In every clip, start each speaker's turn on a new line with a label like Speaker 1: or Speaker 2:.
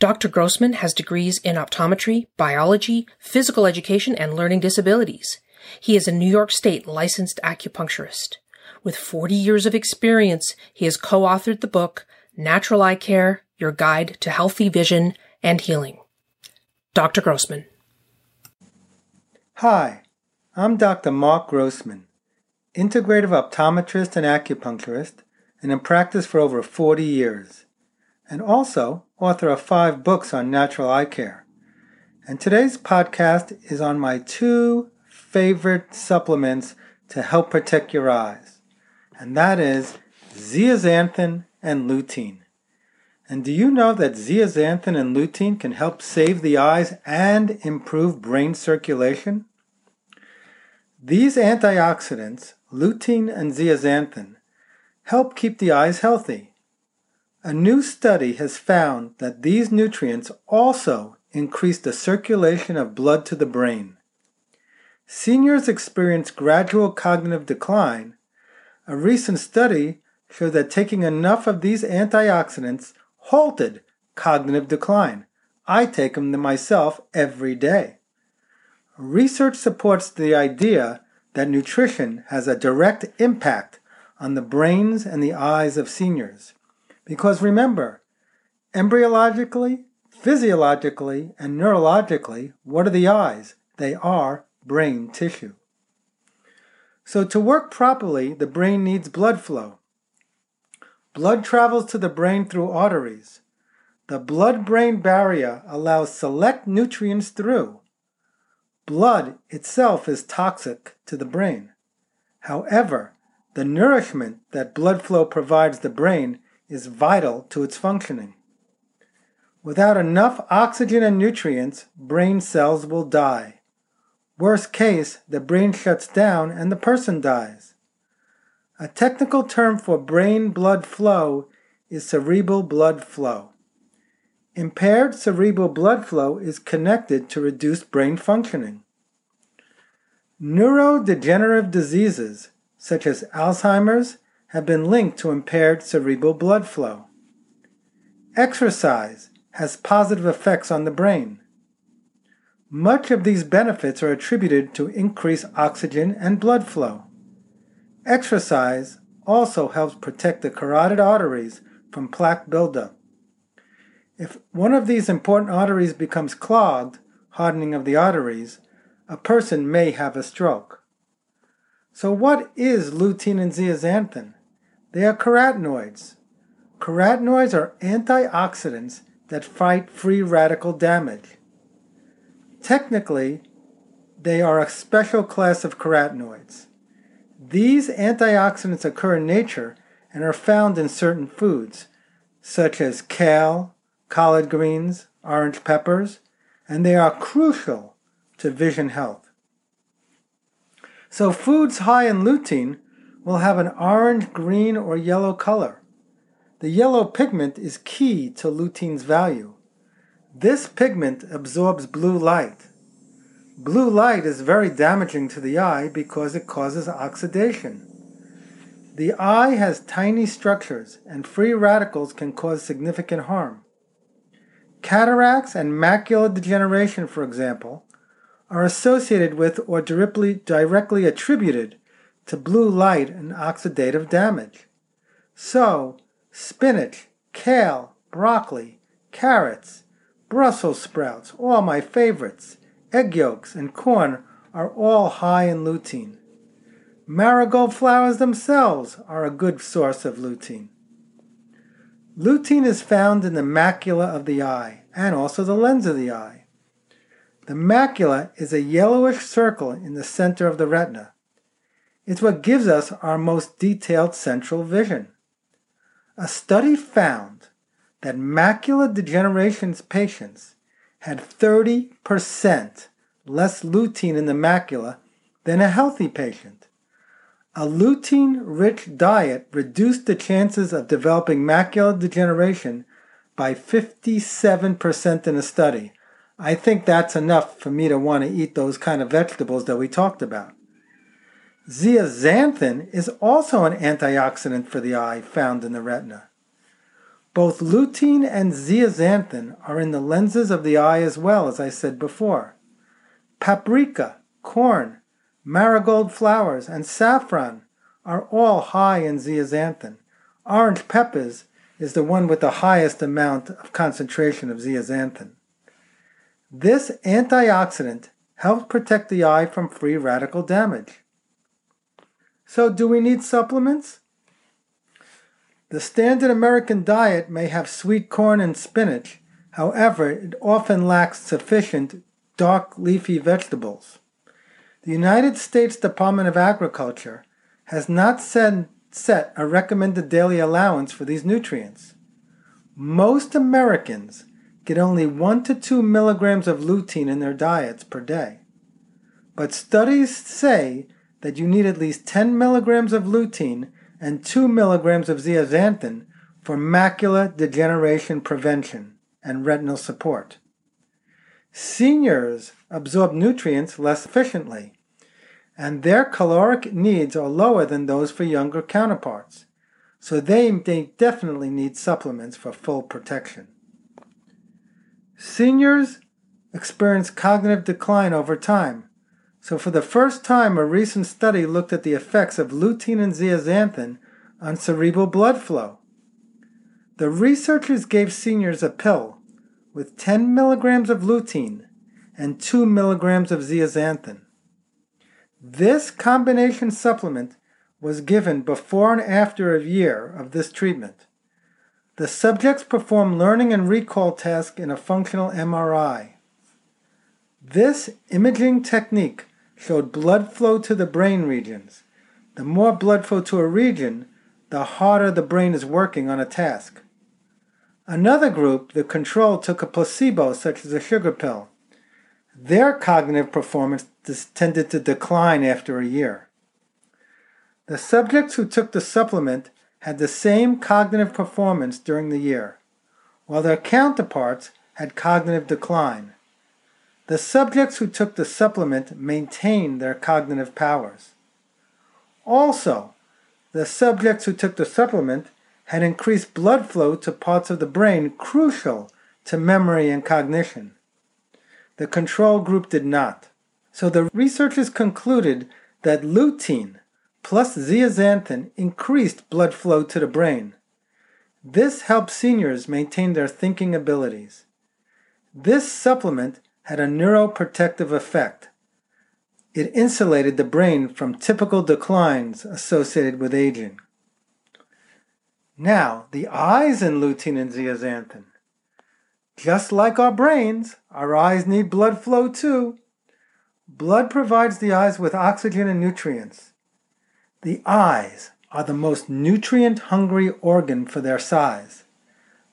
Speaker 1: Dr. Grossman has degrees in optometry, biology, physical education, and learning disabilities. He is a New York State licensed acupuncturist. With 40 years of experience, he has co-authored the book Natural Eye Care, Your Guide to Healthy Vision and Healing. Dr. Grossman.
Speaker 2: Hi, I'm Dr. Mark Grossman, integrative optometrist and acupuncturist, and in practice for over 40 years, and also author of five books on natural eye care. And today's podcast is on my two favorite supplements to help protect your eyes, and that is zeaxanthin and lutein. And do you know that zeaxanthin and lutein can help save the eyes and improve brain circulation? These antioxidants, lutein and zeaxanthin, help keep the eyes healthy. A new study has found that these nutrients also increase the circulation of blood to the brain. Seniors experience gradual cognitive decline. A recent study showed that taking enough of these antioxidants halted cognitive decline. I take them myself every day. Research supports the idea that nutrition has a direct impact on the brains and the eyes of seniors. Because remember, embryologically, physiologically, and neurologically, what are the eyes? They are brain tissue. So, to work properly, the brain needs blood flow. Blood travels to the brain through arteries. The blood brain barrier allows select nutrients through. Blood itself is toxic to the brain. However, the nourishment that blood flow provides the brain is vital to its functioning. Without enough oxygen and nutrients, brain cells will die. Worst case, the brain shuts down and the person dies. A technical term for brain blood flow is cerebral blood flow. Impaired cerebral blood flow is connected to reduced brain functioning. Neurodegenerative diseases, such as Alzheimer's, have been linked to impaired cerebral blood flow. Exercise has positive effects on the brain. Much of these benefits are attributed to increased oxygen and blood flow. Exercise also helps protect the carotid arteries from plaque buildup. If one of these important arteries becomes clogged, hardening of the arteries, a person may have a stroke. So, what is lutein and zeaxanthin? They are carotenoids. Carotenoids are antioxidants that fight free radical damage. Technically, they are a special class of carotenoids. These antioxidants occur in nature and are found in certain foods, such as kale, collard greens, orange peppers, and they are crucial to vision health. So, foods high in lutein will have an orange, green, or yellow color. The yellow pigment is key to lutein's value. This pigment absorbs blue light. Blue light is very damaging to the eye because it causes oxidation. The eye has tiny structures, and free radicals can cause significant harm. Cataracts and macular degeneration, for example, are associated with or directly, attributed to blue light and oxidative damage. So, spinach, kale, broccoli, carrots, Brussels sprouts, all my favorites, egg yolks, and corn are all high in lutein. Marigold flowers themselves are a good source of lutein. Lutein is found in the macula of the eye and also the lens of the eye. The macula is a yellowish circle in the center of the retina. It's what gives us our most detailed central vision. A study found that macular degeneration patients had 30% less lutein in the macula than a healthy patient. A lutein rich diet reduced the chances of developing macular degeneration by 57% in a study. I think that's enough for me to want to eat those kind of vegetables that we talked about. Zeaxanthin is also an antioxidant for the eye found in the retina. Both lutein and zeaxanthin are in the lenses of the eye as well, as I said before. Paprika, corn, marigold flowers, and saffron are all high in zeaxanthin. Orange peppers is the one with the highest amount of concentration of zeaxanthin. This antioxidant helps protect the eye from free radical damage. So, do we need supplements? The standard American diet may have sweet corn and spinach, however, it often lacks sufficient dark leafy vegetables. The United States Department of Agriculture has not set, set a recommended daily allowance for these nutrients. Most Americans get only 1 to 2 milligrams of lutein in their diets per day. But studies say that you need at least 10 milligrams of lutein and 2 milligrams of zeaxanthin for macular degeneration prevention and retinal support. Seniors absorb nutrients less efficiently, and their caloric needs are lower than those for younger counterparts, so they, they definitely need supplements for full protection. Seniors experience cognitive decline over time, so for the first time a recent study looked at the effects of lutein and zeaxanthin on cerebral blood flow. The researchers gave seniors a pill with 10 milligrams of lutein and 2 milligrams of zeaxanthin. This combination supplement was given before and after a year of this treatment. The subjects performed learning and recall tasks in a functional MRI. This imaging technique showed blood flow to the brain regions. The more blood flow to a region, the harder the brain is working on a task. Another group, the control, took a placebo, such as a sugar pill. Their cognitive performance tended to decline after a year. The subjects who took the supplement had the same cognitive performance during the year, while their counterparts had cognitive decline. The subjects who took the supplement maintained their cognitive powers. Also, the subjects who took the supplement had increased blood flow to parts of the brain crucial to memory and cognition. The control group did not. So the researchers concluded that lutein plus zeaxanthin increased blood flow to the brain. This helped seniors maintain their thinking abilities. This supplement had a neuroprotective effect. It insulated the brain from typical declines associated with aging. Now, the eyes in lutein and zeaxanthin. Just like our brains, our eyes need blood flow too. Blood provides the eyes with oxygen and nutrients. The eyes are the most nutrient hungry organ for their size.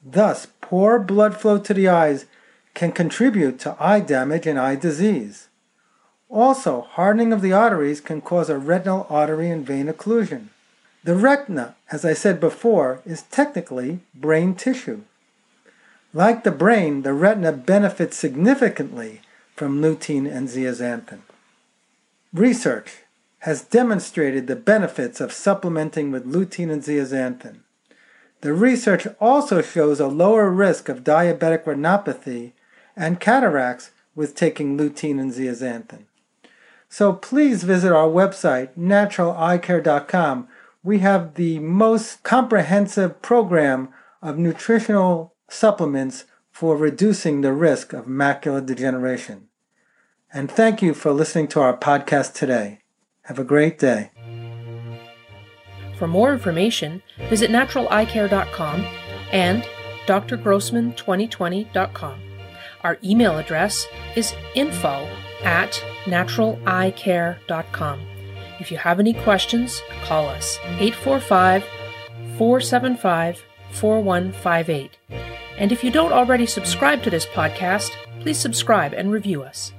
Speaker 2: Thus, poor blood flow to the eyes can contribute to eye damage and eye disease. Also, hardening of the arteries can cause a retinal artery and vein occlusion. The retina, as I said before, is technically brain tissue. Like the brain, the retina benefits significantly from lutein and zeaxanthin. Research has demonstrated the benefits of supplementing with lutein and zeaxanthin. The research also shows a lower risk of diabetic retinopathy and cataracts with taking lutein and zeaxanthin. So please visit our website, naturaleyecare.com. We have the most comprehensive program of nutritional supplements for reducing the risk of macular degeneration. And thank you for listening to our podcast today. Have a great day.
Speaker 1: For more information, visit naturaleyecare.com and drgrossman2020.com. Our email address is info at naturaleyecare.com. If you have any questions, call us 845 475 4158. And if you don't already subscribe to this podcast, please subscribe and review us.